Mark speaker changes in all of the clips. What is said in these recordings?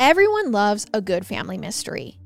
Speaker 1: Everyone loves a good family mystery,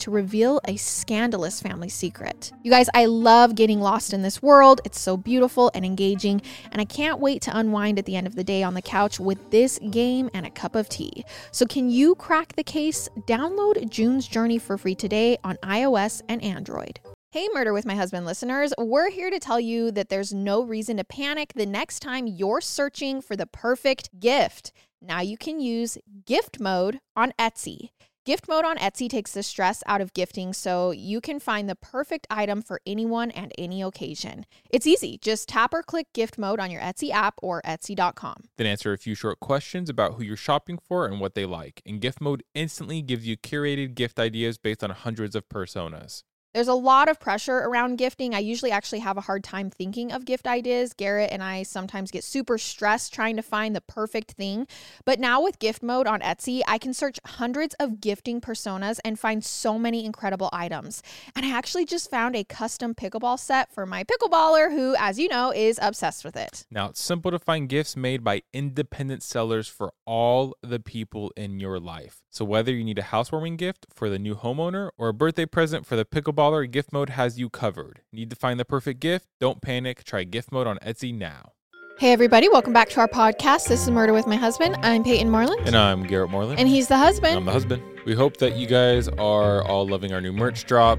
Speaker 1: to reveal a scandalous family secret. You guys, I love getting lost in this world. It's so beautiful and engaging, and I can't wait to unwind at the end of the day on the couch with this game and a cup of tea. So, can you crack the case? Download June's Journey for free today on iOS and Android. Hey, Murder with My Husband listeners, we're here to tell you that there's no reason to panic the next time you're searching for the perfect gift. Now you can use gift mode on Etsy. Gift mode on Etsy takes the stress out of gifting so you can find the perfect item for anyone and any occasion. It's easy. Just tap or click gift mode on your Etsy app or Etsy.com.
Speaker 2: Then answer a few short questions about who you're shopping for and what they like. And gift mode instantly gives you curated gift ideas based on hundreds of personas.
Speaker 1: There's a lot of pressure around gifting. I usually actually have a hard time thinking of gift ideas. Garrett and I sometimes get super stressed trying to find the perfect thing. But now with gift mode on Etsy, I can search hundreds of gifting personas and find so many incredible items. And I actually just found a custom pickleball set for my pickleballer, who, as you know, is obsessed with it.
Speaker 2: Now, it's simple to find gifts made by independent sellers for all the people in your life. So, whether you need a housewarming gift for the new homeowner or a birthday present for the pickleballer, gift mode has you covered. Need to find the perfect gift? Don't panic. Try gift mode on Etsy now.
Speaker 1: Hey, everybody, welcome back to our podcast. This is Murder with My Husband. I'm Payton Moreland.
Speaker 2: And I'm Garrett Moreland.
Speaker 1: And he's the husband.
Speaker 2: I'm the husband. We hope that you guys are all loving our new merch drop.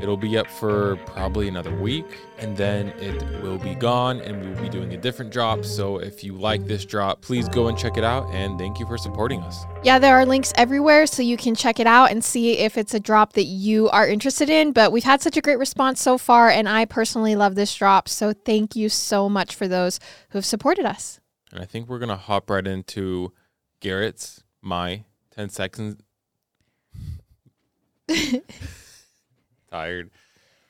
Speaker 2: It'll be up for probably another week and then it will be gone and we'll be doing a different drop. So if you like this drop, please go and check it out and thank you for supporting us.
Speaker 1: Yeah, there are links everywhere so you can check it out and see if it's a drop that you are interested in. But we've had such a great response so far and I personally love this drop. So thank you so much for those who have supported us.
Speaker 2: And I think we're going to hop right into Garrett's, my 10 seconds. Tired.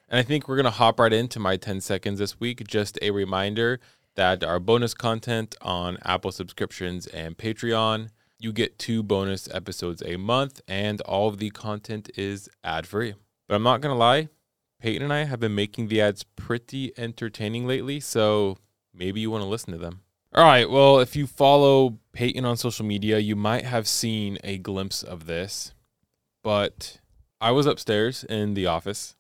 Speaker 2: And I think we're going to hop right into my 10 seconds this week. Just a reminder that our bonus content on Apple subscriptions and Patreon, you get two bonus episodes a month, and all of the content is ad free. But I'm not going to lie, Payton and I have been making the ads pretty entertaining lately, so maybe you want to listen to them. All right, well, if you follow Payton on social media, you might have seen a glimpse of this, but I was upstairs in the office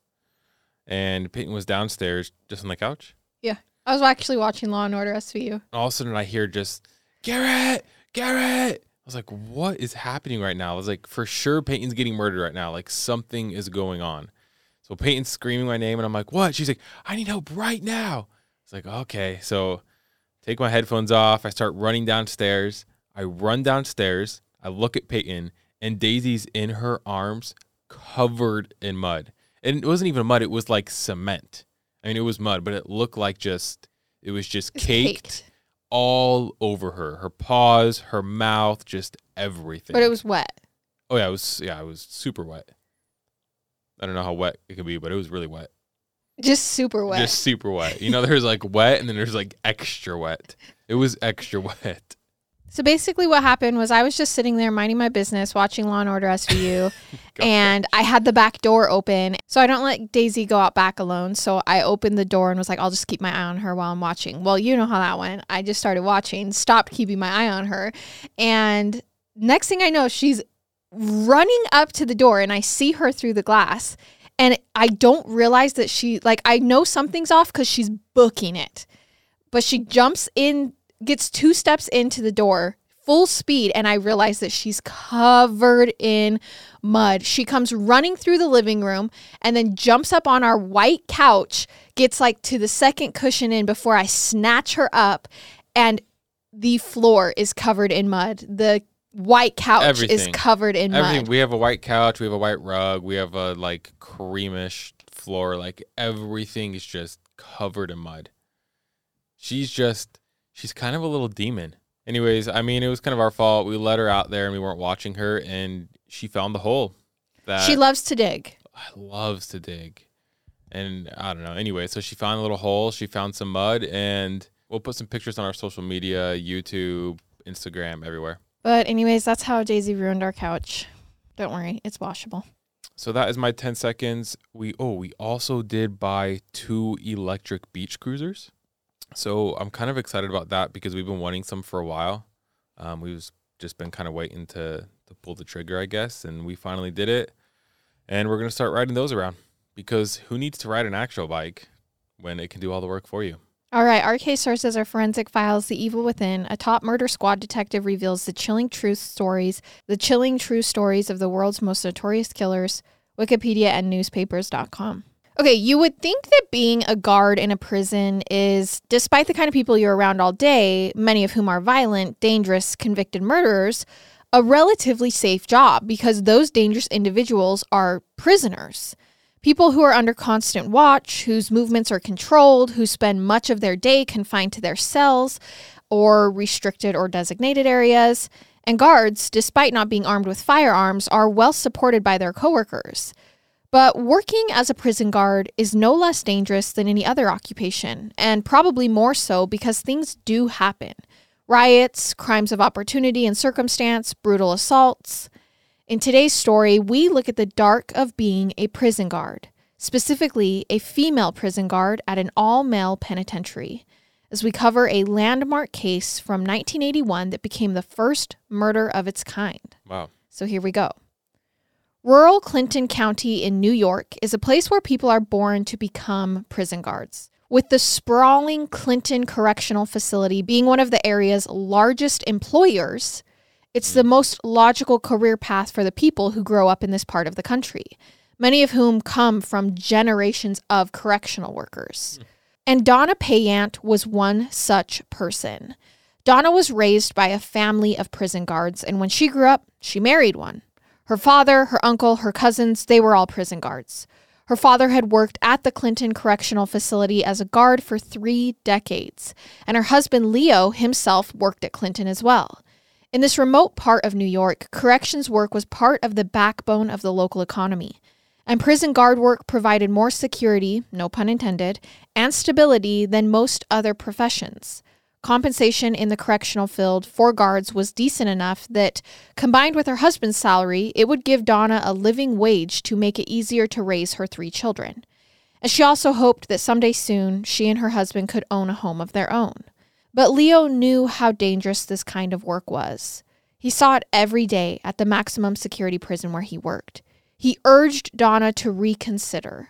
Speaker 2: and Payton was downstairs just on the couch.
Speaker 1: Yeah. I was actually watching Law and Order SVU.
Speaker 2: All of a sudden I hear just Garrett, Garrett. I was like, what is happening right now? I was like, for sure Payton's getting murdered right now. Like something is going on. So Payton's screaming my name and I'm like, what? She's like, I need help right now. It's like, okay. So take my headphones off. I start running downstairs. I run downstairs. I look at Payton and Daisy's in her arms covered in mud and it wasn't even mud; it was like cement. I mean, it was mud, but it looked like just it was just
Speaker 1: It's
Speaker 2: caked,
Speaker 1: caked.
Speaker 2: all over her, her paws, her mouth, just everything.
Speaker 1: But it was wet.
Speaker 2: oh yeah, it was yeah, it was super wet. I don't know how wet it could be, but it was really wet.
Speaker 1: Just super wet.
Speaker 2: Just super wet. You know, there's like wet, and then there's like extra wet. It was extra wet.
Speaker 1: So basically, what happened was I was just sitting there minding my business, watching Law and Order SVU, and I had the back door open. So I don't let Daisy go out back alone. So I opened the door and was like, I'll just keep my eye on her while I'm watching. Well, you know how that went. I just started watching, stopped keeping my eye on her. And next thing I know, she's running up to the door, and I see her through the glass. And I don't realize that she, like, I know something's off because she's booking it. But she jumps in gets two steps into the door full speed and I realize that she's covered in mud. She comes running through the living room and then jumps up on our white couch, gets like to the second cushion in before I snatch her up and the floor is covered in mud. The white couch is covered in
Speaker 2: Everything.
Speaker 1: mud.
Speaker 2: We have a white couch. We have a white rug. We have a like creamish floor. Like everything is just covered in mud. She's just, she's kind of a little demon. Anyways, I mean, it was kind of our fault. We let her out there and we weren't watching her, and she found the hole that
Speaker 1: she loves to dig.
Speaker 2: I loves to dig. And I don't know. Anyway, so she found a little hole. She found some mud, and we'll put some pictures on our social media, YouTube, Instagram, everywhere.
Speaker 1: But anyways, that's how Daisy ruined our couch. Don't worry, it's washable.
Speaker 2: So that is my 10 seconds. We oh, we also did buy two electric beach cruisers. So I'm kind of excited about that because we've been wanting some for a while. Um, we've just been kind of waiting to to pull the trigger, I guess, and we finally did it. And we're gonna start riding those around because who needs to ride an actual bike when it can do all the work for you?
Speaker 1: All right, our case sources are Forensic Files, The Evil Within. A top murder squad detective reveals the chilling truth stories, the chilling true stories of the world's most notorious killers, Wikipedia and newspapers.com. Okay, you would think that being a guard in a prison is, despite the kind of people you're around all day, many of whom are violent, dangerous, convicted murderers, a relatively safe job because those dangerous individuals are prisoners. People who are under constant watch, whose movements are controlled, who spend much of their day confined to their cells or restricted or designated areas. And guards, despite not being armed with firearms, are well supported by their coworkers. But working as a prison guard is no less dangerous than any other occupation, and probably more so because things do happen riots, crimes of opportunity and circumstance, brutal assaults. In today's story, we look at the dark of being a prison guard, specifically a female prison guard at an all male penitentiary, as we cover a landmark case from 1981 that became the first murder of its kind.
Speaker 2: Wow.
Speaker 1: So here we go. Rural Clinton County in New York is a place where people are born to become prison guards. With the sprawling Clinton Correctional Facility being one of the area's largest employers, it's the hmm. most logical career path for the people who grow up in this part of the country, many of whom come from generations of correctional workers. Hmm. And Donna Payant was one such person. Donna was raised by a family of prison guards, and when she grew up, she married one. Her father, her uncle, her cousins, they were all prison guards. Her father had worked at the Clinton Correctional Facility as a guard for three decades, and her husband Leo himself worked at Clinton as well. In this remote part of New York, corrections work was part of the backbone of the local economy, and prison guard work provided more security, no pun intended, and stability than most other professions. Compensation in the correctional field for guards was decent enough that, combined with her husband's salary, it would give Donna a living wage to make it easier to raise her three children. And she also hoped that someday soon she and her husband could own a home of their own. But Leo knew how dangerous this kind of work was. He saw it every day at the maximum security prison where he worked. He urged Donna to reconsider,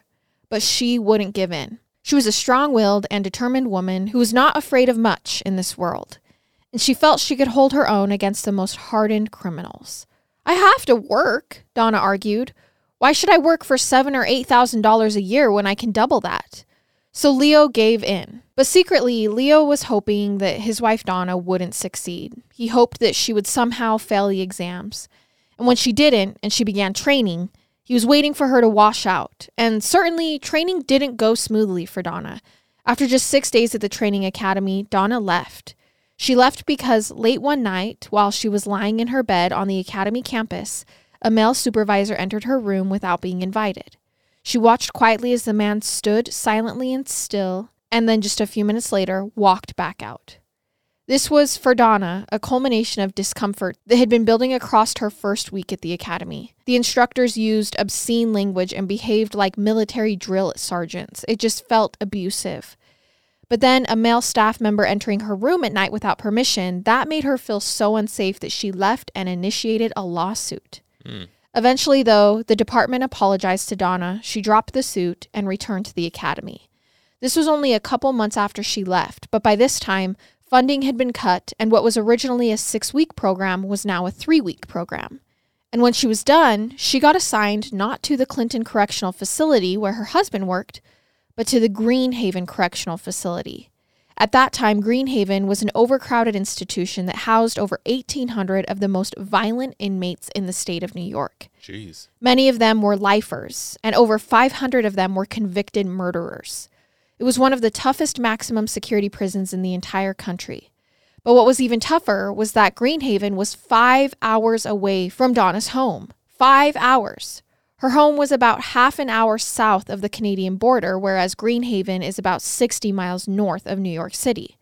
Speaker 1: but she wouldn't give in. She was a strong willed and determined woman who was not afraid of much in this world, and she felt she could hold her own against the most hardened criminals. I have to work, Donna argued. Why should I work for seven or eight thousand dollars a year when I can double that? So Leo gave in. But secretly, Leo was hoping that his wife Donna wouldn't succeed. He hoped that she would somehow fail the exams. And when she didn't, and she began training, he was waiting for her to wash out, and certainly training didn't go smoothly for Donna. After just six days at the training academy, Donna left. She left because late one night, while she was lying in her bed on the academy campus, a male supervisor entered her room without being invited. She watched quietly as the man stood silently and still, and then just a few minutes later walked back out. This was, for Donna, a culmination of discomfort that had been building across her first week at the academy. The instructors used obscene language and behaved like military drill sergeants. It just felt abusive. But then a male staff member entering her room at night without permission, that made her feel so unsafe that she left and initiated a lawsuit.
Speaker 2: Mm.
Speaker 1: Eventually, though, the department apologized to Donna. She dropped the suit and returned to the academy. This was only a couple months after she left, but by this time, Funding had been cut, and what was originally a six week program was now a three week program. And when she was done, she got assigned not to the Clinton Correctional Facility where her husband worked, but to the Greenhaven Correctional Facility. At that time, Greenhaven was an overcrowded institution that housed over 1,800 of the most violent inmates in the state of New York.
Speaker 2: Jeez.
Speaker 1: Many of them were lifers, and over 500 of them were convicted murderers. It was one of the toughest maximum security prisons in the entire country. But what was even tougher was that Greenhaven was five hours away from Donna's home. Five hours. Her home was about half an hour south of the Canadian border, whereas Greenhaven is about 60 miles north of New York City.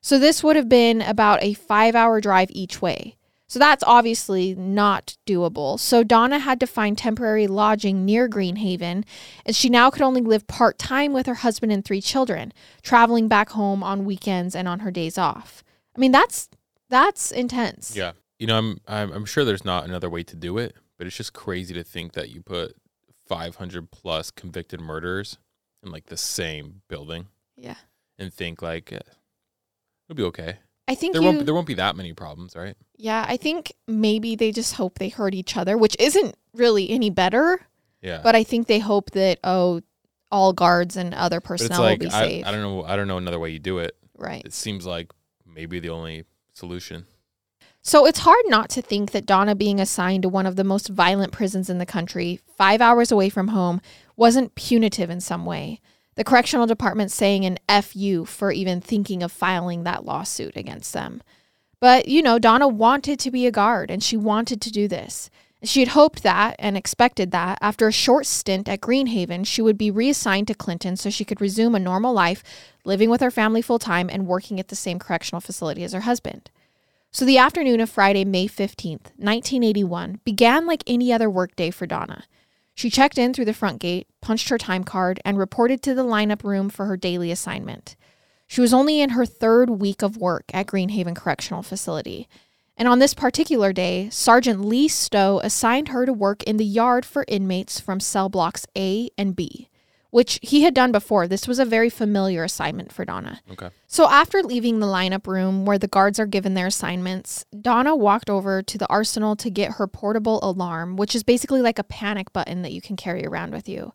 Speaker 1: So this would have been about a five hour drive each way. So that's obviously not doable. So Donna had to find temporary lodging near Greenhaven, and she now could only live part time with her husband and three children, traveling back home on weekends and on her days off. I mean, that's that's intense.
Speaker 2: Yeah. You know, I'm, I'm I'm sure there's not another way to do it, but it's just crazy to think that you put 500 plus convicted murderers in like the same building
Speaker 1: Yeah.
Speaker 2: and think like eh, it'll be okay.
Speaker 1: I think
Speaker 2: There
Speaker 1: you,
Speaker 2: won't there won't be that many problems, right?
Speaker 1: yeah, I think maybe they just hope they hurt each other, which isn't really any better.
Speaker 2: Yeah.
Speaker 1: But I think they hope that oh, all guards and other personnel
Speaker 2: like
Speaker 1: will be
Speaker 2: I,
Speaker 1: safe.
Speaker 2: I don't know I don't know another way you do it.
Speaker 1: right.
Speaker 2: It seems like maybe the only solution.
Speaker 1: So it's hard not to think that Donna being assigned to one of the most violent prisons in the country, five hours away from home, wasn't punitive in some way. The correctional department saying an FU for even thinking of filing that lawsuit against them. But, you know, Donna wanted to be a guard and she wanted to do this. She had hoped that and expected that after a short stint at Greenhaven, she would be reassigned to Clinton so she could resume a normal life, living with her family full time and working at the same correctional facility as her husband. So the afternoon of Friday, May 15th, 1981, began like any other workday for Donna. She checked in through the front gate, punched her time card, and reported to the lineup room for her daily assignment. She was only in her third week of work at Greenhaven Correctional Facility. And on this particular day, Sergeant Lee Stowe assigned her to work in the yard for inmates from cell blocks A and B, which he had done before. This was a very familiar assignment for Donna.
Speaker 2: Okay.
Speaker 1: So after leaving the lineup room where the guards are given their assignments, Donna walked over to the arsenal to get her portable alarm, which is basically like a panic button that you can carry around with you.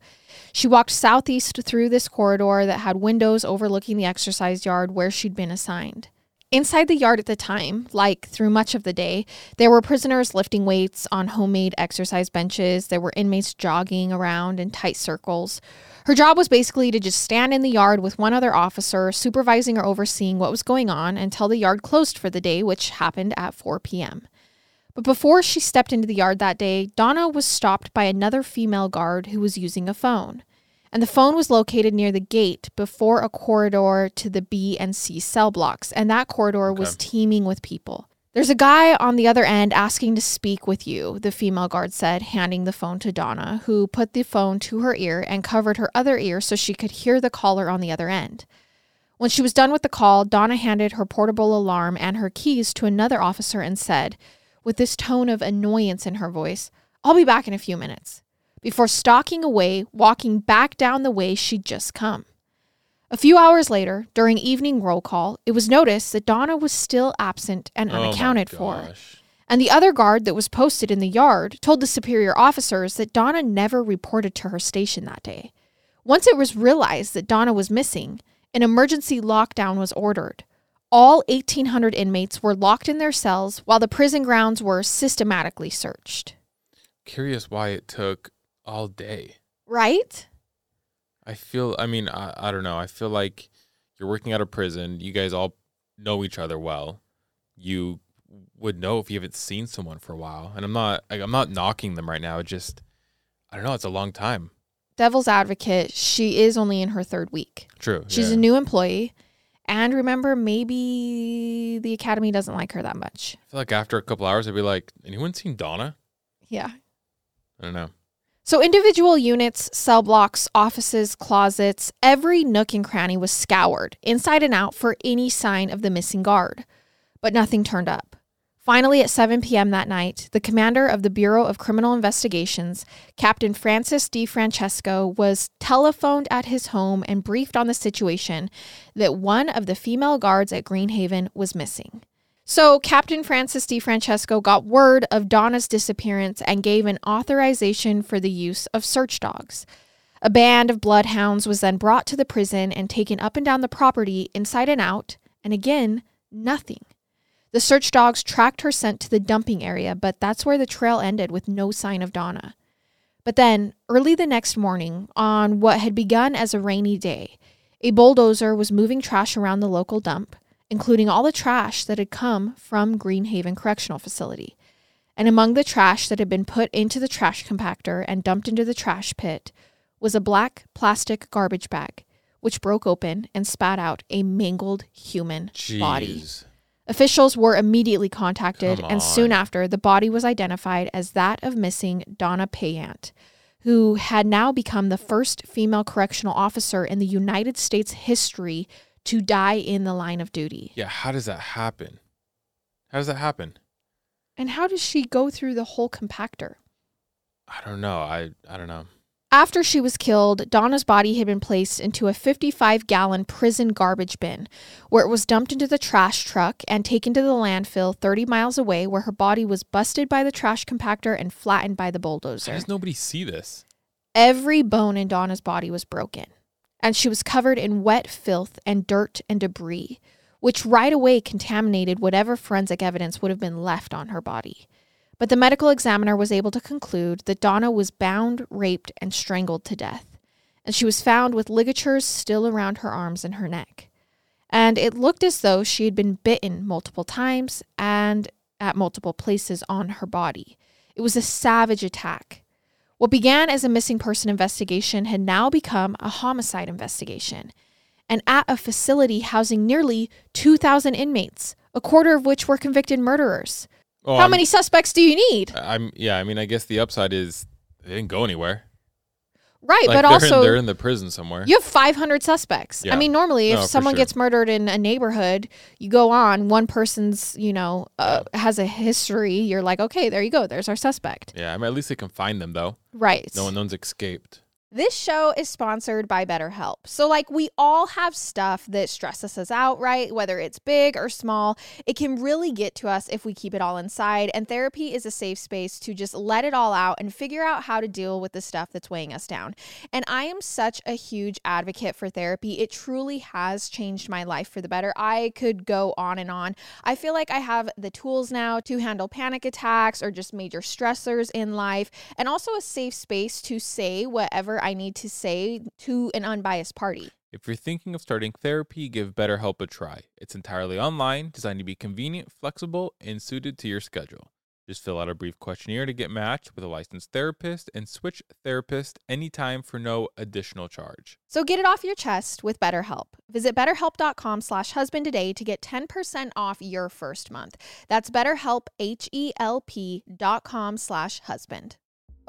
Speaker 1: She walked southeast through this corridor that had windows overlooking the exercise yard where she'd been assigned. Inside the yard at the time, like through much of the day, there were prisoners lifting weights on homemade exercise benches. There were inmates jogging around in tight circles. Her job was basically to just stand in the yard with one other officer, supervising or overseeing what was going on until the yard closed for the day, which happened at 4 p.m. But before she stepped into the yard that day, Donna was stopped by another female guard who was using a phone. And the phone was located near the gate before a corridor to the B and C cell blocks, and that corridor was teeming with people. There's a guy on the other end asking to speak with you, the female guard said, handing the phone to Donna, who put the phone to her ear and covered her other ear so she could hear the caller on the other end. When she was done with the call, Donna handed her portable alarm and her keys to another officer and said, with this tone of annoyance in her voice, I'll be back in a few minutes, before stalking away, walking back down the way she'd just come. A few hours later, during evening roll call, it was noticed that Donna was still absent and
Speaker 2: Oh
Speaker 1: unaccounted for. And the other guard that was posted in the yard told the superior officers that Donna never reported to her station that day. Once it was realized that Donna was missing, an emergency lockdown was ordered. All 1,800 inmates were locked in their cells while the prison grounds were systematically searched.
Speaker 2: Curious why it took all day.
Speaker 1: Right?
Speaker 2: I feel. I mean, I, I don't know. I feel like you're working out of prison. You guys all know each other well. You would know if you haven't seen someone for a while. And I'm not. Like, I'm not knocking them right now. It just. I don't know. It's a long time.
Speaker 1: Devil's advocate, she is only in her third week.
Speaker 2: True.
Speaker 1: She's
Speaker 2: yeah.
Speaker 1: a new employee. And remember, maybe the academy doesn't like her that much.
Speaker 2: I feel like after a couple hours, I'd be like, anyone seen Donna?
Speaker 1: Yeah.
Speaker 2: I don't know.
Speaker 1: So, individual units, cell blocks, offices, closets, every nook and cranny was scoured, inside and out, for any sign of the missing guard. But nothing turned up. Finally, at 7 p.m. that night, the commander of the Bureau of Criminal Investigations, Captain Francis D. Francesco, was telephoned at his home and briefed on the situation that one of the female guards at Greenhaven was missing. So, Captain Francis D. Francesco got word of Donna's disappearance and gave an authorization for the use of search dogs. A band of bloodhounds was then brought to the prison and taken up and down the property, inside and out, and again, nothing. The search dogs tracked her scent to the dumping area, but that's where the trail ended with no sign of Donna. But then, early the next morning, on what had begun as a rainy day, a bulldozer was moving trash around the local dump, including all the trash that had come from Greenhaven Correctional Facility. and among the trash that had been put into the trash compactor and dumped into the trash pit was a black plastic garbage bag, which broke open and spat out a mangled human body. Officials were immediately contacted, and soon after, the body was identified as that of missing Donna Payant, who had now become the first female correctional officer in the United States history to die in the line of duty.
Speaker 2: Yeah, how does that happen? How does that happen?
Speaker 1: And how does she go through the whole compactor?
Speaker 2: I don't know. I I don't know.
Speaker 1: After she was killed, Donna's body had been placed into a 55 gallon prison garbage bin, where it was dumped into the trash truck and taken to the landfill 30 miles away, where her body was busted by the trash compactor and flattened by the
Speaker 2: How
Speaker 1: bulldozer.
Speaker 2: does nobody see this?
Speaker 1: Every bone in Donna's body was broken, and she was covered in wet filth and dirt and debris, which right away contaminated whatever forensic evidence would have been left on her body. But the medical examiner was able to conclude that Donna was bound, raped, and strangled to death, and she was found with ligatures still around her arms and her neck. And it looked as though she had been bitten multiple times and at multiple places on her body. It was a savage attack. What began as a missing person investigation had now become a homicide investigation. And at a facility housing nearly 2,000 inmates, a quarter of which were convicted murderers.
Speaker 2: Oh,
Speaker 1: How
Speaker 2: I'm-
Speaker 1: many suspects do you need?
Speaker 2: I'm yeah. I mean, I guess the upside is they didn't go anywhere.
Speaker 1: Right,
Speaker 2: Like
Speaker 1: but
Speaker 2: they're
Speaker 1: also
Speaker 2: in, they're in the prison somewhere.
Speaker 1: you have 500 suspects. I mean, normally if
Speaker 2: No,
Speaker 1: someone
Speaker 2: sure.
Speaker 1: gets murdered in a neighborhood, you go on, one person's, you know, uh, has a history, you're like, okay, there you go, there's our suspect.
Speaker 2: Yeah, I mean, at least they can find them though.
Speaker 1: Right.
Speaker 2: No one, no one's escaped.
Speaker 1: This show is sponsored by BetterHelp. So, like, we all have stuff that stresses us out, right? Whether it's big or small, it can really get to us if we keep it all inside. And therapy is a safe space to just let it all out and figure out how to deal with the stuff that's weighing us down. And I am such a huge advocate for therapy. It truly has changed my life for the better. I could go on and on. I feel like I have the tools now to handle panic attacks or just major stressors in life, and also a safe space to say whatever I need to say to an unbiased party.
Speaker 2: If you're thinking of starting therapy, give BetterHelp a try. It's entirely online, designed to be convenient, flexible, and suited to your schedule. Just fill out a brief questionnaire to get matched with a licensed therapist and switch therapist anytime for no additional charge.
Speaker 1: So get it off your chest with BetterHelp. Visit betterhelp.com slash husband today to get 10% off your first month. That's betterhelp, H-E-L-P dot com slash husband.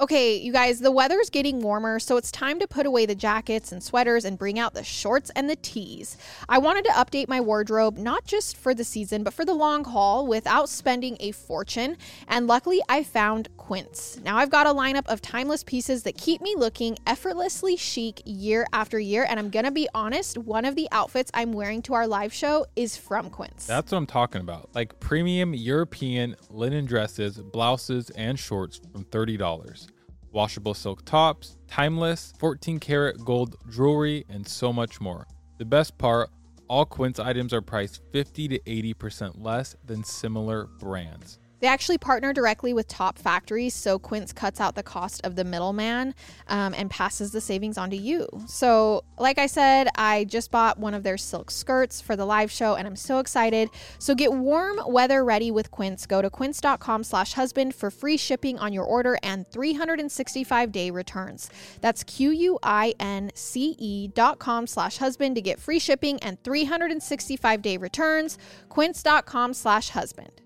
Speaker 1: Okay, you guys, the weather's getting warmer, so it's time to put away the jackets and sweaters and bring out the shorts and the tees. I wanted to update my wardrobe, not just for the season, but for the long haul without spending a fortune. And luckily, I found Quince. Now I've got a lineup of timeless pieces that keep me looking effortlessly chic year after year. And I'm gonna be honest, one of the outfits I'm wearing to our live show is from Quince.
Speaker 2: That's what I'm talking about. Like premium European linen dresses, blouses, and shorts from $30. Washable silk tops, timeless 14 karat gold jewelry, and so much more. The best part all Quince items are priced 50 to 80% less than similar brands.
Speaker 1: They actually partner directly with top factories, so Quince cuts out the cost of the middleman um, and passes the savings on to you. So, like I said, I just bought one of their silk skirts for the live show, and I'm so excited. So, get warm weather ready with Quince. Go to quince.com/husband for free shipping on your order and 365 day returns. That's q u i n c e dot com slash husband to get free shipping and 365 day returns. Quince.com slash husband.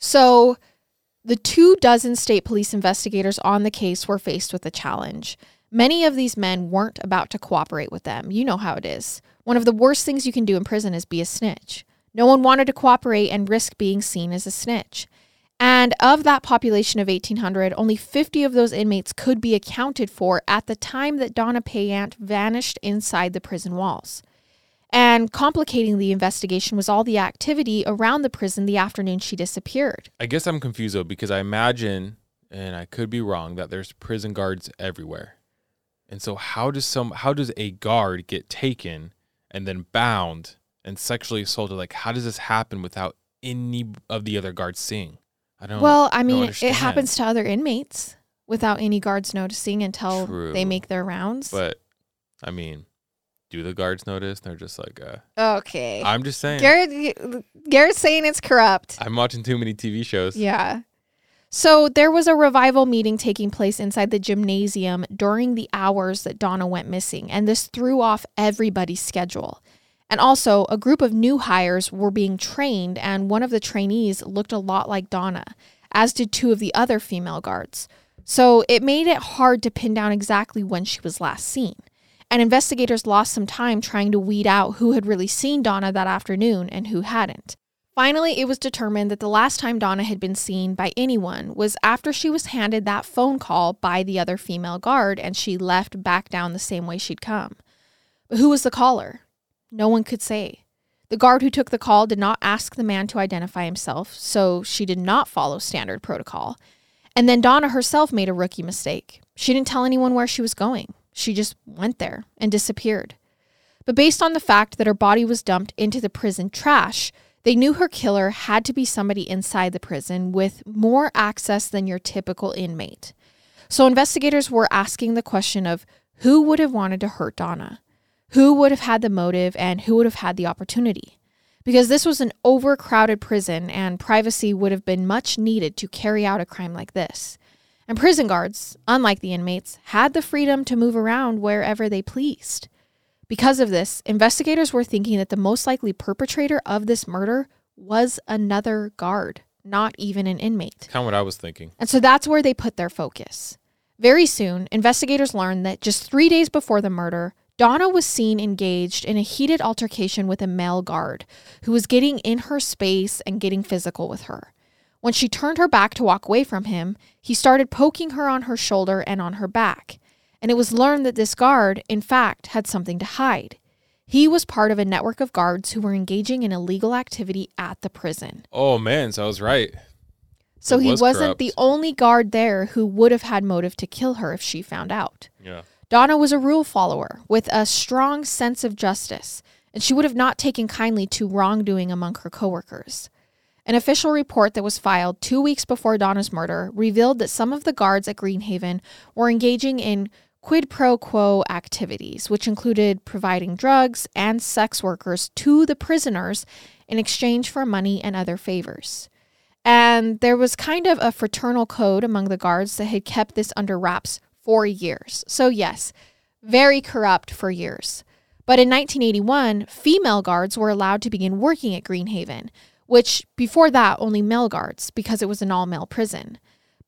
Speaker 1: So, the two dozen state police investigators on the case were faced with a challenge. Many of these men weren't about to cooperate with them. You know how it is. One of the worst things you can do in prison is be a snitch. No one wanted to cooperate and risk being seen as a snitch. And of that population of 1,800, only 50 of those inmates could be accounted for at the time that Donna Payant vanished inside the prison walls. And complicating the investigation was all the activity around the prison the afternoon she disappeared.
Speaker 2: I guess I'm confused though because I imagine, and I could be wrong, that there's prison guards everywhere. And so how does some how does a guard get taken and then bound and sexually assaulted? Like how does this happen without any of the other guards seeing? I don't
Speaker 1: Well, I mean, it happens to other inmates without any guards noticing until
Speaker 2: True.
Speaker 1: they make their rounds.
Speaker 2: But I mean, do the guards notice? They're just like, uh,
Speaker 1: okay.
Speaker 2: I'm just saying.
Speaker 1: Garrett Garrett's saying it's corrupt.
Speaker 2: I'm watching too many TV shows.
Speaker 1: Yeah. So there was a revival meeting taking place inside the gymnasium during the hours that Donna went missing, and this threw off everybody's schedule. And also, a group of new hires were being trained, and one of the trainees looked a lot like Donna, as did two of the other female guards. So it made it hard to pin down exactly when she was last seen. And investigators lost some time trying to weed out who had really seen Donna that afternoon and who hadn't. Finally, it was determined that the last time Donna had been seen by anyone was after she was handed that phone call by the other female guard and she left back down the same way she'd come. But who was the caller? No one could say. The guard who took the call did not ask the man to identify himself, so she did not follow standard protocol. And then Donna herself made a rookie mistake. She didn't tell anyone where she was going. She just went there and disappeared. But based on the fact that her body was dumped into the prison trash, they knew her killer had to be somebody inside the prison with more access than your typical inmate. So investigators were asking the question of who would have wanted to hurt Donna? Who would have had the motive and who would have had the opportunity? Because this was an overcrowded prison and privacy would have been much needed to carry out a crime like this. And prison guards, unlike the inmates, had the freedom to move around wherever they pleased. Because of this, investigators were thinking that the most likely perpetrator of this murder was another guard, not even an inmate.
Speaker 2: Kind of what I was thinking.
Speaker 1: And so that's where they put their focus. Very soon, investigators learned that just three days before the murder, Donna was seen engaged in a heated altercation with a male guard who was getting in her space and getting physical with her. When she turned her back to walk away from him, he started poking her on her shoulder and on her back and it was learned that this guard, in fact, had something to hide. He was part of a network of guards who were engaging in illegal activity at the prison.
Speaker 2: Oh man, so I was right.
Speaker 1: So
Speaker 2: It
Speaker 1: he
Speaker 2: was
Speaker 1: wasn't
Speaker 2: corrupt.
Speaker 1: the only guard there who would have had motive to kill her if she found out.
Speaker 2: Yeah.
Speaker 1: Donna was a rule follower with a strong sense of justice, and she would have not taken kindly to wrongdoing among her coworkers. An official report that was filed two weeks before Donna's murder revealed that some of the guards at Greenhaven were engaging in quid pro quo activities, which included providing drugs and sex workers to the prisoners in exchange for money and other favors. And there was kind of a fraternal code among the guards that had kept this under wraps for years. So, yes, very corrupt for years. But in 1981, female guards were allowed to begin working at Greenhaven, which before that only male guards because it was an all male prison.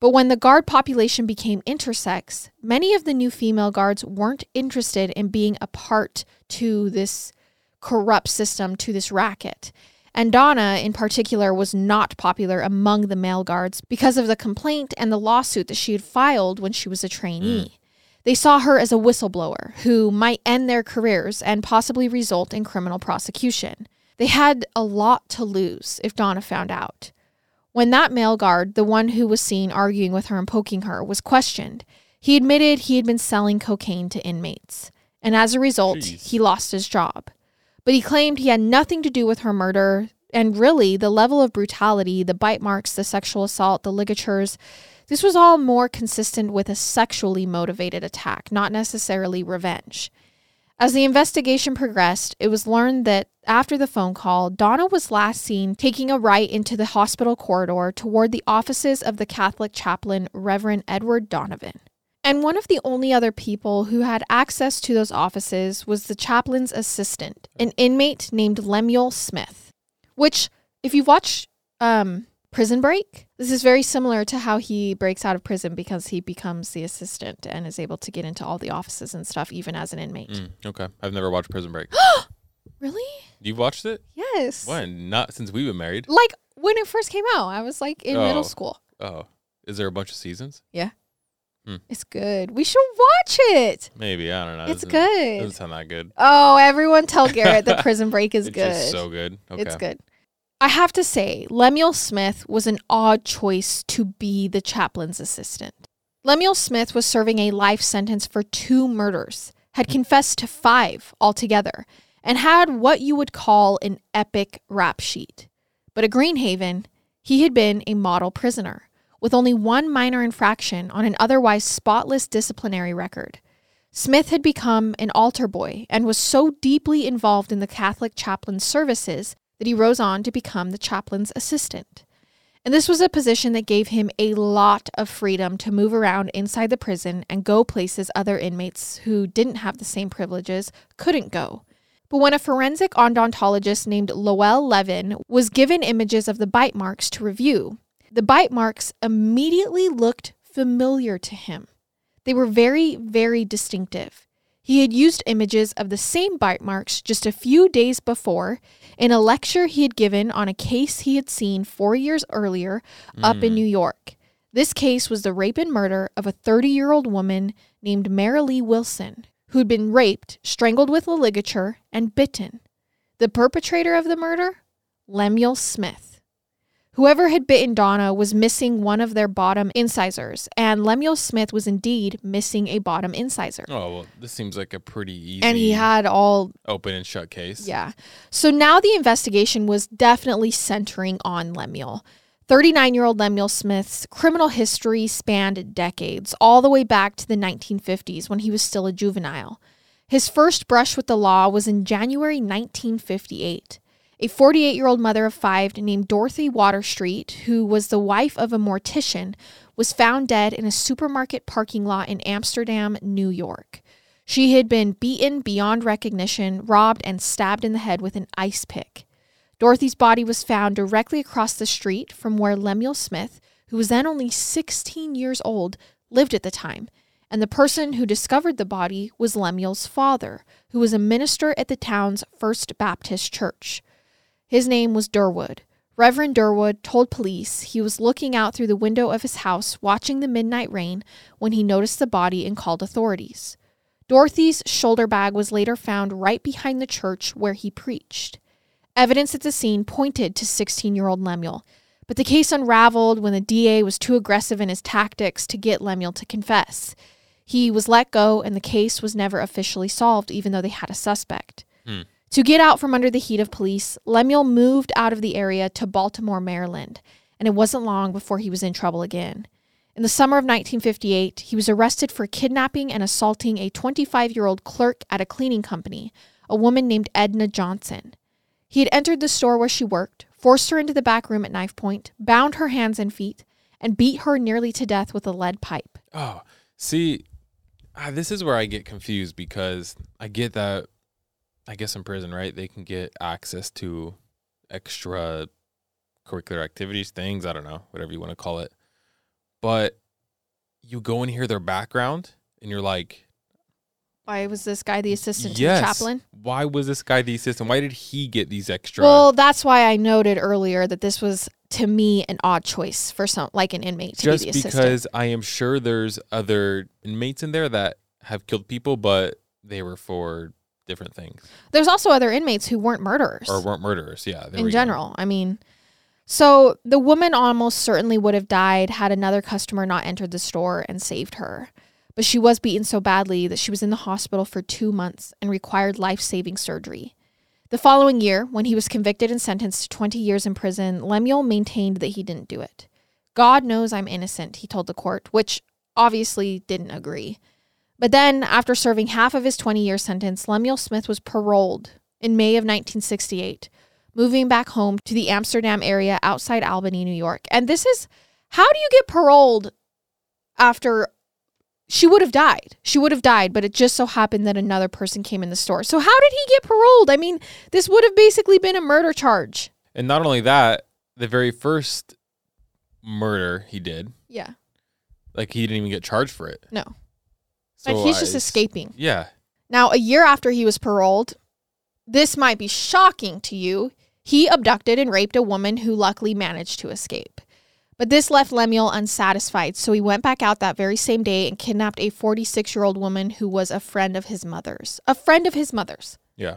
Speaker 1: But when the guard population became intersex, many of the new female guards weren't interested in being a part to this corrupt system, to this racket. And Donna, in particular, was not popular among the male guards because of the complaint and the lawsuit that she had filed when she was a trainee. Mm. They saw her as a whistleblower who might end their careers and possibly result in criminal prosecution. They had a lot to lose if Donna found out. When that male guard, the one who was seen arguing with her and poking her, was questioned, he admitted he had been selling cocaine to inmates. And as a result,
Speaker 2: Jeez.
Speaker 1: he lost his job. But he claimed he had nothing to do with her murder. And really, the level of brutality, the bite marks, the sexual assault, the ligatures, this was all more consistent with a sexually motivated attack, not necessarily revenge. As the investigation progressed, it was learned that after the phone call, Donna was last seen taking a right into the hospital corridor toward the offices of the Catholic chaplain, Reverend Edward Donovan. And one of the only other people who had access to those offices was the chaplain's assistant, an inmate named Lemuel Smith. Which, if you've watched um, Prison Break, this is very similar to how he breaks out of prison because he becomes the assistant and is able to get into all the offices and stuff, even as an inmate.
Speaker 2: Mm, okay. I've never watched Prison Break.
Speaker 1: Really?
Speaker 2: You've watched it?
Speaker 1: Yes.
Speaker 2: When? Not since we've been married.
Speaker 1: Like when it first came out, I was like in
Speaker 2: Oh.
Speaker 1: middle school.
Speaker 2: Oh. Is there a bunch of seasons? Yeah.
Speaker 1: It's good. We should watch it.
Speaker 2: Maybe. I don't know.
Speaker 1: It's
Speaker 2: Doesn't-
Speaker 1: good.
Speaker 2: Doesn't sound that good.
Speaker 1: Oh, everyone tell Garrett that Prison Break is
Speaker 2: it's
Speaker 1: good.
Speaker 2: so good. Okay.
Speaker 1: It's good. I have to say, Lemuel Smith was an odd choice to be the chaplain's assistant. Lemuel Smith was serving a life sentence for two murders, had confessed to five altogether, and had what you would call an epic rap sheet. But at Greenhaven, he had been a model prisoner, with only one minor infraction on an otherwise spotless disciplinary record. Smith had become an altar boy and was so deeply involved in the Catholic chaplain's services that he rose on to become the chaplain's assistant. And this was a position that gave him a lot of freedom to move around inside the prison and go places other inmates who didn't have the same privileges couldn't go. But when a forensic odontologist named Lowell Levine was given images of the bite marks to review, the bite marks immediately looked familiar to him. They were very, very distinctive. He had used images of the same bite marks just a few days before in a lecture he had given on a case he had seen four years earlier up in mm. New York. This case was the rape and murder of a 30 year old woman named Marilee Wilson, who'd been raped, strangled with a ligature, and bitten. The perpetrator of the murder? Lemuel Smith. Whoever had bitten Donna was missing one of their bottom incisors, and Lemuel Smith was indeed missing a bottom incisor.
Speaker 2: Oh well, this seems like a pretty easy
Speaker 1: And he had all
Speaker 2: open and shut case.
Speaker 1: yeah. So now the investigation was definitely centering on Lemuel. 39 year old Lemuel Smith's criminal history spanned decades, all the way back to the 1950s when he was still a juvenile. His first brush with the law was in January 1958. A 48 year old mother of five named Dorothy Waterstreet, who was the wife of a mortician, was found dead in a supermarket parking lot in Amsterdam, New York. She had been beaten beyond recognition, robbed, and stabbed in the head with an ice pick. Dorothy's body was found directly across the street from where Lemuel Smith, who was then only 16 years old, lived at the time. And the person who discovered the body was Lemuel's father, who was a minister at the town's First Baptist Church. His name was Durwood. Reverend Durwood told police he was looking out through the window of his house watching the midnight rain when he noticed the body and called authorities. Dorothy's shoulder bag was later found right behind the church where he preached. Evidence at the scene pointed to 16 year old Lemuel, but the case unraveled when the DA was too aggressive in his tactics to get Lemuel to confess. He was let go, and the case was never officially solved, even though they had a suspect. To get out from under the heat of police, Lemuel moved out of the area to Baltimore, Maryland, and it wasn't long before he was in trouble again. In the summer of 1958, he was arrested for kidnapping and assaulting a 25 year old clerk at a cleaning company, a woman named Edna Johnson. He had entered the store where she worked, forced her into the back room at knife point, bound her hands and feet, and beat her nearly to death with a lead pipe.
Speaker 2: Oh, see, this is where I get confused because I get that. I guess in prison, right? They can get access to extra curricular activities, things. I don't know, whatever you want to call it. But you go and hear their background, and you're like,
Speaker 1: Why was this guy the assistant
Speaker 2: yes.
Speaker 1: to the chaplain?
Speaker 2: Why was this guy the assistant? Why did he get these extra?
Speaker 1: Well, that's why I noted earlier that this was to me an odd choice for some like an inmate to
Speaker 2: just
Speaker 1: be the assistant.
Speaker 2: because I am sure there's other inmates in there that have killed people, but they were for different things
Speaker 1: There's also other inmates who weren't murderers
Speaker 2: or weren't murderers. Yeah,
Speaker 1: in
Speaker 2: we go.
Speaker 1: general. I mean, so the woman almost certainly would have died had another customer not entered the store and saved her. But she was beaten so badly that she was in the hospital for two months and required life saving surgery. The following year, when he was convicted and sentenced to 20 years in prison, Lemuel maintained that he didn't do it. God knows I'm innocent, he told the court, which obviously didn't agree. But then, after serving half of his 20 year sentence, Lemuel Smith was paroled in May of 1968, moving back home to the Amsterdam area outside Albany, New York. And this is how do you get paroled after she would have died? She would have died, but it just so happened that another person came in the store. So, how did he get paroled? I mean, this would have basically been a murder charge.
Speaker 2: And not only that, the very first murder he did,
Speaker 1: Yeah.
Speaker 2: like he didn't even get charged for it.
Speaker 1: No.
Speaker 2: So
Speaker 1: Like he's
Speaker 2: I-
Speaker 1: just escaping.
Speaker 2: Yeah,
Speaker 1: Now, a year after he was paroled, this might be shocking to you. He abducted and raped a woman who luckily managed to escape. But this left Lemuel unsatisfied, so he went back out that very same day and kidnapped a 46 year old woman who was a friend of his mother's. A friend of his mother's.
Speaker 2: yeah.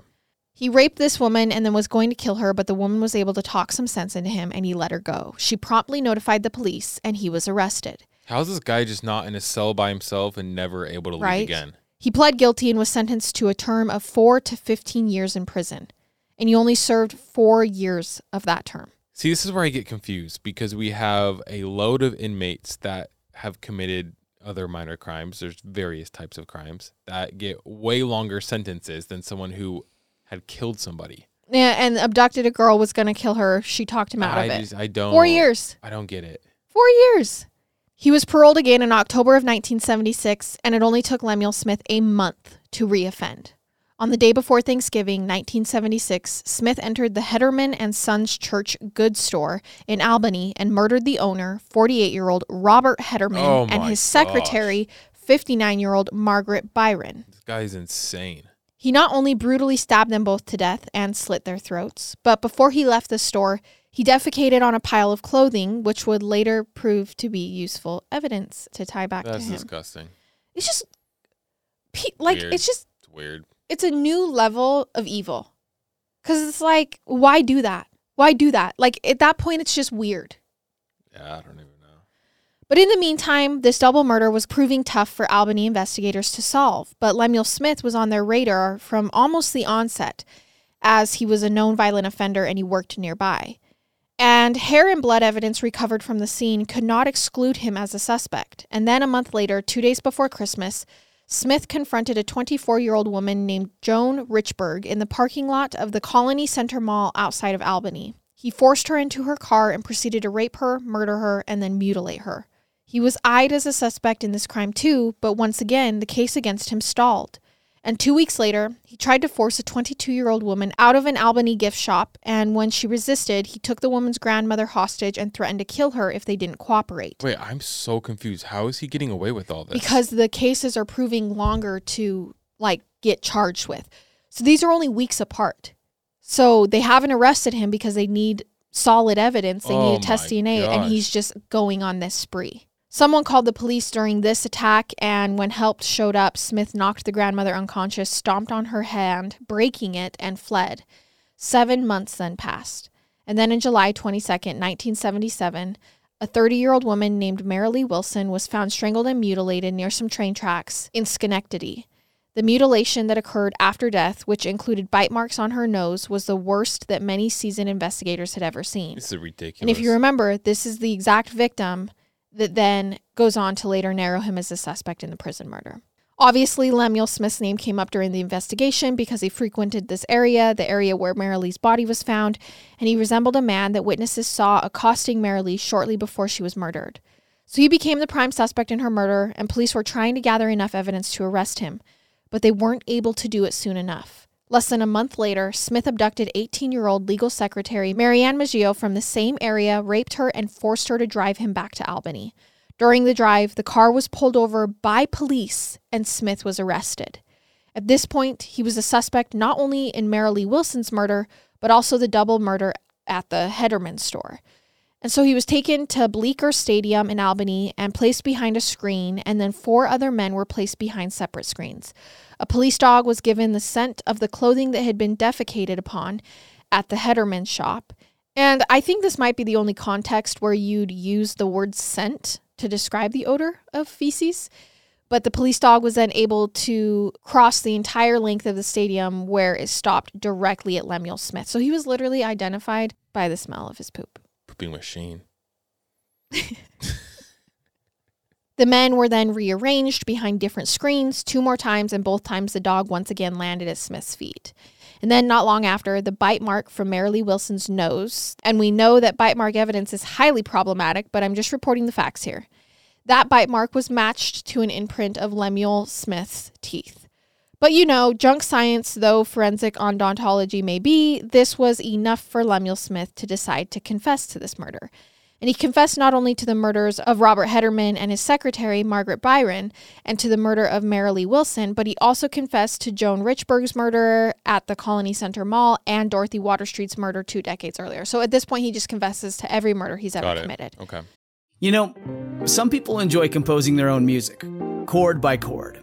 Speaker 1: He raped this woman and then was going to kill her, but the woman was able to talk some sense into him and he let her go. She promptly notified the police and he was arrested.
Speaker 2: How's this guy just not in a cell by himself and never able to
Speaker 1: Right.
Speaker 2: leave again?
Speaker 1: He pled guilty and was sentenced to a term of four to 15 years in prison. And he only served four years of that term.
Speaker 2: See, this is where I get confused because we have a load of inmates that have committed other minor crimes. There's various types of crimes that get way longer sentences than someone who had killed somebody.
Speaker 1: Yeah, and abducted a girl was going to kill her. She talked him out
Speaker 2: I
Speaker 1: of it.
Speaker 2: just I don't
Speaker 1: Four years.
Speaker 2: I don't get it.
Speaker 1: Four years. He was paroled again in October of 1976, and it only took Lemuel Smith a month to reoffend. On the day before Thanksgiving, 1976, Smith entered the Hedderman and Sons Church goods store in Albany and murdered the owner, 48-year-old Robert Hedderman,
Speaker 2: Oh
Speaker 1: and his secretary, 59-year-old Margaret Byron.
Speaker 2: This guy's insane.
Speaker 1: He not only brutally stabbed them both to death and slit their throats, but before he left the store, he defecated on a pile of clothing, which would later prove to be useful evidence to tie back
Speaker 2: That's
Speaker 1: to him.
Speaker 2: disgusting.
Speaker 1: It's just, like,
Speaker 2: Weird.
Speaker 1: it's just,
Speaker 2: It's weird.
Speaker 1: it's a new level of evil. Because it's like, why do that? Why do that? Like, at that point, it's just weird.
Speaker 2: Yeah, I don't even know.
Speaker 1: But in the meantime, this double murder was proving tough for Albany investigators to solve. But Lemuel Smith was on their radar from almost the onset, as he was a known violent offender and he worked nearby. And hair and blood evidence recovered from the scene could not exclude him as a suspect. And then a month later, two days before Christmas, Smith confronted a 24 year old woman named Joan Richburg in the parking lot of the Colonie Center Mall outside of Albany. He forced her into her car and proceeded to rape her, murder her, and then mutilate her. He was eyed as a suspect in this crime too, but once again, the case against him stalled. And two weeks later, he tried to force a 22 year old woman out of an Albany gift shop, and when she resisted, he took the woman's grandmother hostage and threatened to kill her if they didn't cooperate.
Speaker 2: Wait, I'm so confused. How is he getting away with all this?
Speaker 1: Because the cases are proving longer to like get charged with. So these are only weeks apart. So they haven't arrested him because they need solid evidence. They
Speaker 2: Oh
Speaker 1: need to test DNA, and he's just going on this spree. Someone called the police during this attack, and when help showed up, Smith knocked the grandmother unconscious, stomped on her hand, breaking it, and fled. Seven months then passed. And then in July 22nd, 1977, a 30 year old woman named Marilee Wilson was found strangled and mutilated near some train tracks in Schenectady. The mutilation that occurred after death, which included bite marks on her nose, was the worst that many seasoned investigators had ever seen.
Speaker 2: this is ridiculous.
Speaker 1: And if you remember, this is the exact victim that then goes on to later narrow him as a suspect in the prison murder. Obviously, Lemuel Smith's name came up during the investigation because he frequented this area, the area where Marilee's body was found, and he resembled a man that witnesses saw accosting Marilee shortly before she was murdered. So he became the prime suspect in her murder, and police were trying to gather enough evidence to arrest him, but they weren't able to do it soon enough. Less than a month later, Smith abducted 18 year old legal secretary Marianne Maggio from the same area, raped her, and forced her to drive him back to Albany. During the drive, the car was pulled over by police and Smith was arrested. At this point, he was a suspect not only in Marilee Wilson's murder, but also the double murder at the Hedderman store. And so he was taken to Bleecker Stadium in Albany and placed behind a screen, and then four other men were placed behind separate screens. A police dog was given the scent of the clothing that had been defecated upon at the Hedderman shop. And I think this might be the only context where you'd use the word scent to describe the odor of feces. But the police dog was then able to cross the entire length of the stadium where it stopped directly at Lemuel Smith. So he was literally identified by the smell of his poop.
Speaker 2: Machine.
Speaker 1: The men were then rearranged behind different screens two more times, and both times the dog once again landed at Smith's feet. And then, not long after, the bite mark from Marilee Wilson's nose. And we know that bite mark evidence is highly problematic, but I'm just reporting the facts here. That bite mark was matched to an imprint of Lemuel Smith's teeth. But you know, junk science, though forensic odontology may be, this was enough for Lemuel Smith to decide to confess to this murder. And he confessed not only to the murders of Robert Hedderman and his secretary, Margaret Byron, and to the murder of Marilee Wilson, but he also confessed to Joan Richburg's murder at the Colonie Center Mall and Dorothy Waterstreet's murder two decades earlier. So at this point, he just confesses to every murder he's ever
Speaker 2: Got it.
Speaker 1: committed.
Speaker 2: Okay.
Speaker 3: You know, some people enjoy composing their own music, chord by chord,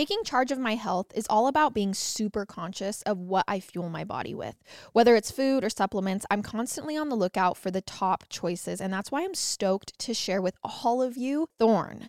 Speaker 1: Taking charge of my health is all about being super conscious of what I fuel my body with. Whether it's food or supplements, I'm constantly on the lookout for the top choices, and that's why I'm stoked to share with all of you Thorne.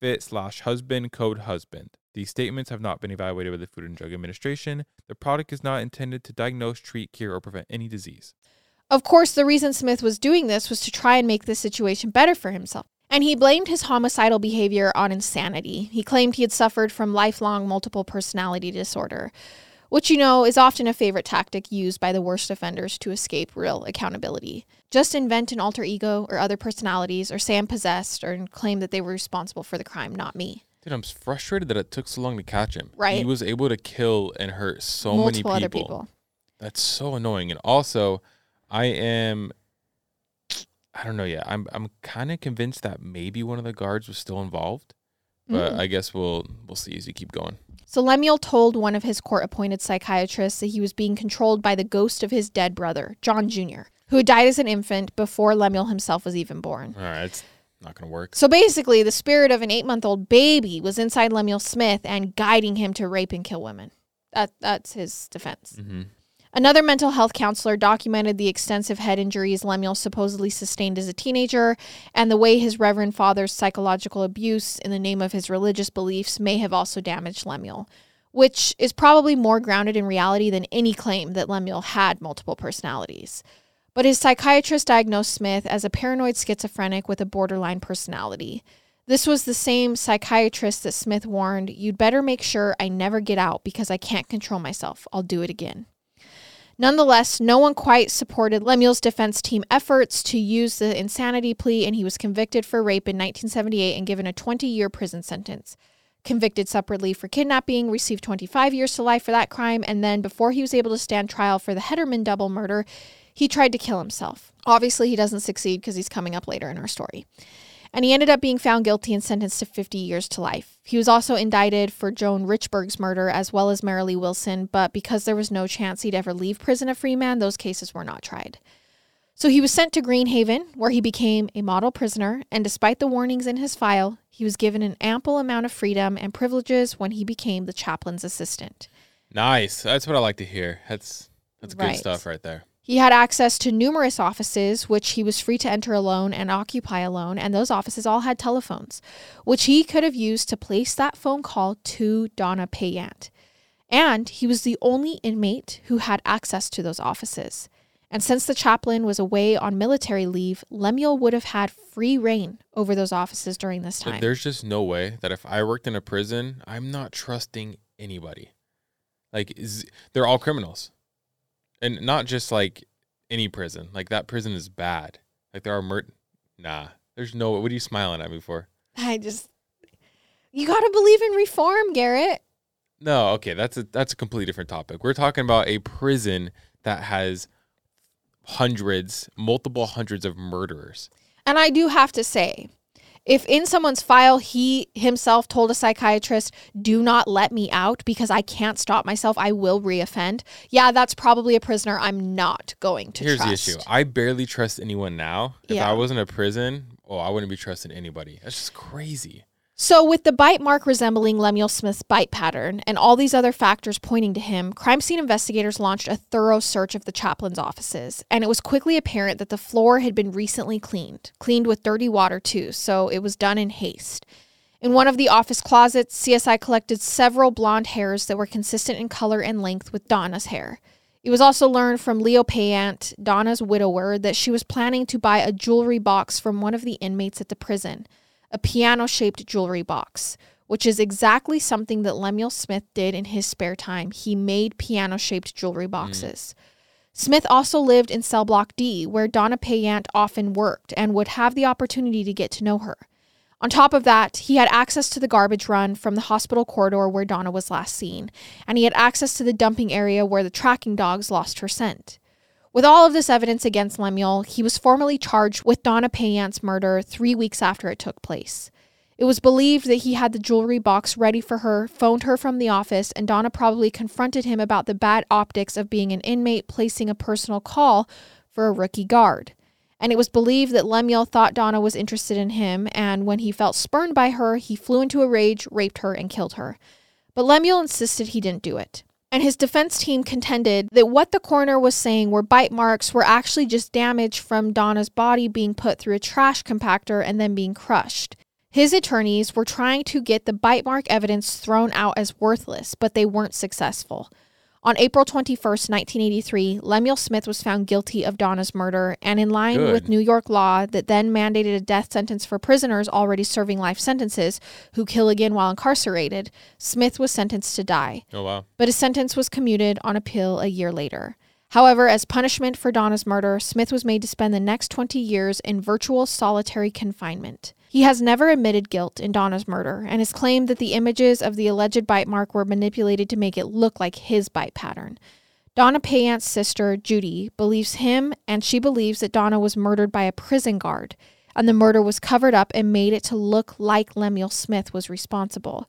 Speaker 2: fit slash husband code husband. These statements have not been evaluated by the Food and Drug Administration. The product is not intended to diagnose, treat, cure, or prevent any disease.
Speaker 1: Of course, the reason Smith was doing this was to try and make the situation better for himself. And he blamed his homicidal behavior on insanity. He claimed he had suffered from lifelong multiple personality disorder which you know is often a favorite tactic used by the worst offenders to escape real accountability. Just invent an alter ego or other personalities, or say I'm possessed, or claim that they were responsible for the crime, not me.
Speaker 2: Dude, I'm frustrated that it took so long to catch him.
Speaker 1: Right.
Speaker 2: He was able to kill and hurt so
Speaker 1: Multiple
Speaker 2: many
Speaker 1: other
Speaker 2: people.
Speaker 1: people.
Speaker 2: That's so annoying. And also, I am I don't know yet. I'm I'm kind of convinced that maybe one of the guards was still involved. But
Speaker 1: Mm.
Speaker 2: I guess we'll we'll see as you keep going.
Speaker 1: So Lemuel told one of his court appointed psychiatrists that he was being controlled by the ghost of his dead brother, John Jr., who had died as an infant before Lemuel himself was even born.
Speaker 2: All right, it's not gonna work.
Speaker 1: So basically, the spirit of an eight month old baby was inside Lemuel Smith and guiding him to rape and kill women. That, that's his defense.
Speaker 2: hmm
Speaker 1: Another mental health counselor documented the extensive head injuries Lemuel supposedly sustained as a teenager and the way his reverend father's psychological abuse in the name of his religious beliefs may have also damaged Lemuel, which is probably more grounded in reality than any claim that Lemuel had multiple personalities. But his psychiatrist diagnosed Smith as a paranoid schizophrenic with a borderline personality. This was the same psychiatrist that Smith warned, You'd better make sure I never get out because I can't control myself. I'll do it again. Nonetheless, no one quite supported Lemuel's defense team efforts to use the insanity plea, and he was convicted for rape in 1978 and given a 20 year prison sentence. Convicted separately for kidnapping, received 25 years to life for that crime, and then before he was able to stand trial for the Hedderman double murder, he tried to kill himself. Obviously, he doesn't succeed because he's coming up later in our story and he ended up being found guilty and sentenced to 50 years to life. He was also indicted for Joan Richburg's murder as well as Marilee Wilson, but because there was no chance he'd ever leave prison a free man, those cases were not tried. So he was sent to Greenhaven, where he became a model prisoner, and despite the warnings in his file, he was given an ample amount of freedom and privileges when he became the chaplain's assistant.
Speaker 2: Nice. That's what I like to hear. That's that's good
Speaker 1: Right.
Speaker 2: stuff right there.
Speaker 1: He had access to numerous offices, which he was free to enter alone and occupy alone, and those offices all had telephones, which he could have used to place that phone call to Donna Payant. And he was the only inmate who had access to those offices. And since the chaplain was away on military leave, Lemuel would have had free reign over those offices during this
Speaker 2: But
Speaker 1: time.
Speaker 2: there's just no way that if I worked in a prison, I'm not trusting anybody. Like they're all criminals, and not just like any prison. Like that prison is bad. Like there are mur. Nah, there's no. What are you smiling at me for?
Speaker 1: I just, you got to believe in reform, Garrett.
Speaker 2: No, okay, that's a that's a completely different topic. We're talking about a prison that has hundreds, multiple hundreds of murderers.
Speaker 1: And I do have to say, if in someone's file he himself told a psychiatrist, do not let me out because I can't stop myself, I will reoffend. Yeah, that's probably a prisoner I'm not going to
Speaker 2: Here's
Speaker 1: trust.
Speaker 2: the issue. I barely trust anyone now. If
Speaker 1: Yeah.
Speaker 2: I wasn't a prison, oh, I wouldn't be trusting anybody. That's just crazy.
Speaker 1: So, with the bite mark resembling Lemuel Smith's bite pattern and all these other factors pointing to him, crime scene investigators launched a thorough search of the chaplain's offices. And it was quickly apparent that the floor had been recently cleaned, cleaned with dirty water too, so it was done in haste. In one of the office closets, CSI collected several blonde hairs that were consistent in color and length with Donna's hair. It was also learned from Leo Payant, Donna's widower, that she was planning to buy a jewelry box from one of the inmates at the prison, a piano shaped jewelry box, which is exactly something that Lemuel Smith did in his spare time. He made piano shaped jewelry hmm. boxes. Smith also lived in cell block D, where Donna Payant often worked and would have the opportunity to get to know her. On top of that, he had access to the garbage run from the hospital corridor where Donna was last seen, and he had access to the dumping area where the tracking dogs lost her scent. With all of this evidence against Lemuel, he was formally charged with Donna Payant's murder three weeks after it took place. It was believed that he had the jewelry box ready for her, phoned her from the office, and Donna probably confronted him about the bad optics of being an inmate placing a personal call for a rookie guard. And it was believed that Lemuel thought Donna was interested in him, and when he felt spurned by her, he flew into a rage, raped her, and killed her. But Lemuel insisted he didn't do it. And his defense team contended that what the coroner was saying were bite marks were actually just damage from Donna's body being put through a trash compactor and then being crushed. His attorneys were trying to get the bite mark evidence thrown out as worthless, but they weren't successful. On April 21st, 1983, Lemuel Smith was found guilty of Donna's murder, and in line
Speaker 2: Good.
Speaker 1: with New York law that then mandated a death sentence for prisoners already serving life sentences who kill again while incarcerated, Smith was sentenced to die.
Speaker 2: Oh wow.
Speaker 1: But his sentence was commuted on appeal a year later. However, as punishment for Donna's murder, Smith was made to spend the next 20 years in virtual solitary confinement. He has never admitted guilt in Donna's murder and has claimed that the images of the alleged bite mark were manipulated to make it look like his bite pattern. Donna Payant's sister, Judy, believes him and she believes that Donna was murdered by a prison guard, and the murder was covered up and made it to look like Lemuel Smith was responsible.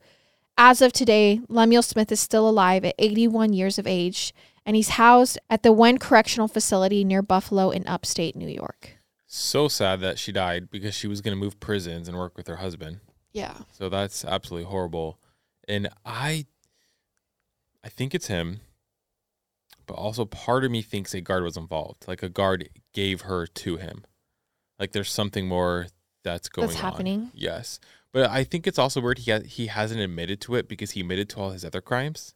Speaker 1: As of today, Lemuel Smith is still alive at 81 years of age, and he's housed at the Wende Correctional Facility near Buffalo in upstate New York.
Speaker 2: So sad that she died because she was going to move prisons and work with her husband.
Speaker 1: Yeah.
Speaker 2: So that's absolutely horrible. And I I think it's him. But also part of me thinks a guard was involved. Like a guard gave her to him. Like there's something more that's going
Speaker 1: That's
Speaker 2: on.
Speaker 1: happening?
Speaker 2: Yes. But I think it's also weird he ha- he hasn't admitted to it because he admitted to all his other crimes.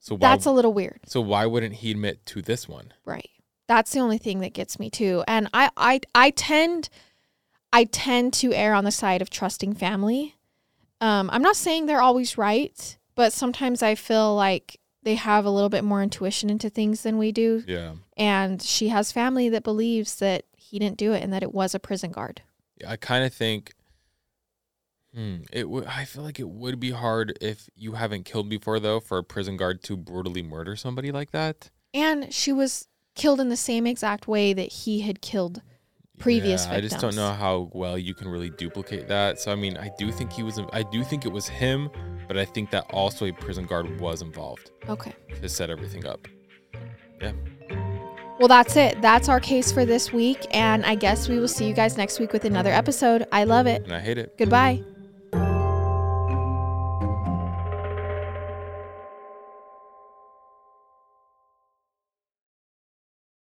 Speaker 2: So why
Speaker 1: That's a little weird.
Speaker 2: so why wouldn't he admit to this one?
Speaker 1: Right. That's the only thing that gets me too. And I I I tend I tend to err on the side of trusting family. Um I'm not saying they're always right, but sometimes I feel like they have a little bit more intuition into things than we do.
Speaker 2: Yeah.
Speaker 1: And she has family that believes that he didn't do it and that it was a prison guard.
Speaker 2: I kind of think hmm, it would I feel like it would be hard if you haven't killed before though for a prison guard to brutally murder somebody like that.
Speaker 1: And she was killed in the same exact way that he had killed previous
Speaker 2: yeah, I just don't know how well you can really duplicate that. So I mean, I do think he was I do think it was him, but I think that also a prison guard was involved
Speaker 1: Okay.
Speaker 2: to set everything up. Yeah.
Speaker 1: Well, that's it. That's our case for this week. And I guess we will see you guys next week with another episode. I love it.
Speaker 2: And I hate it.
Speaker 1: Goodbye.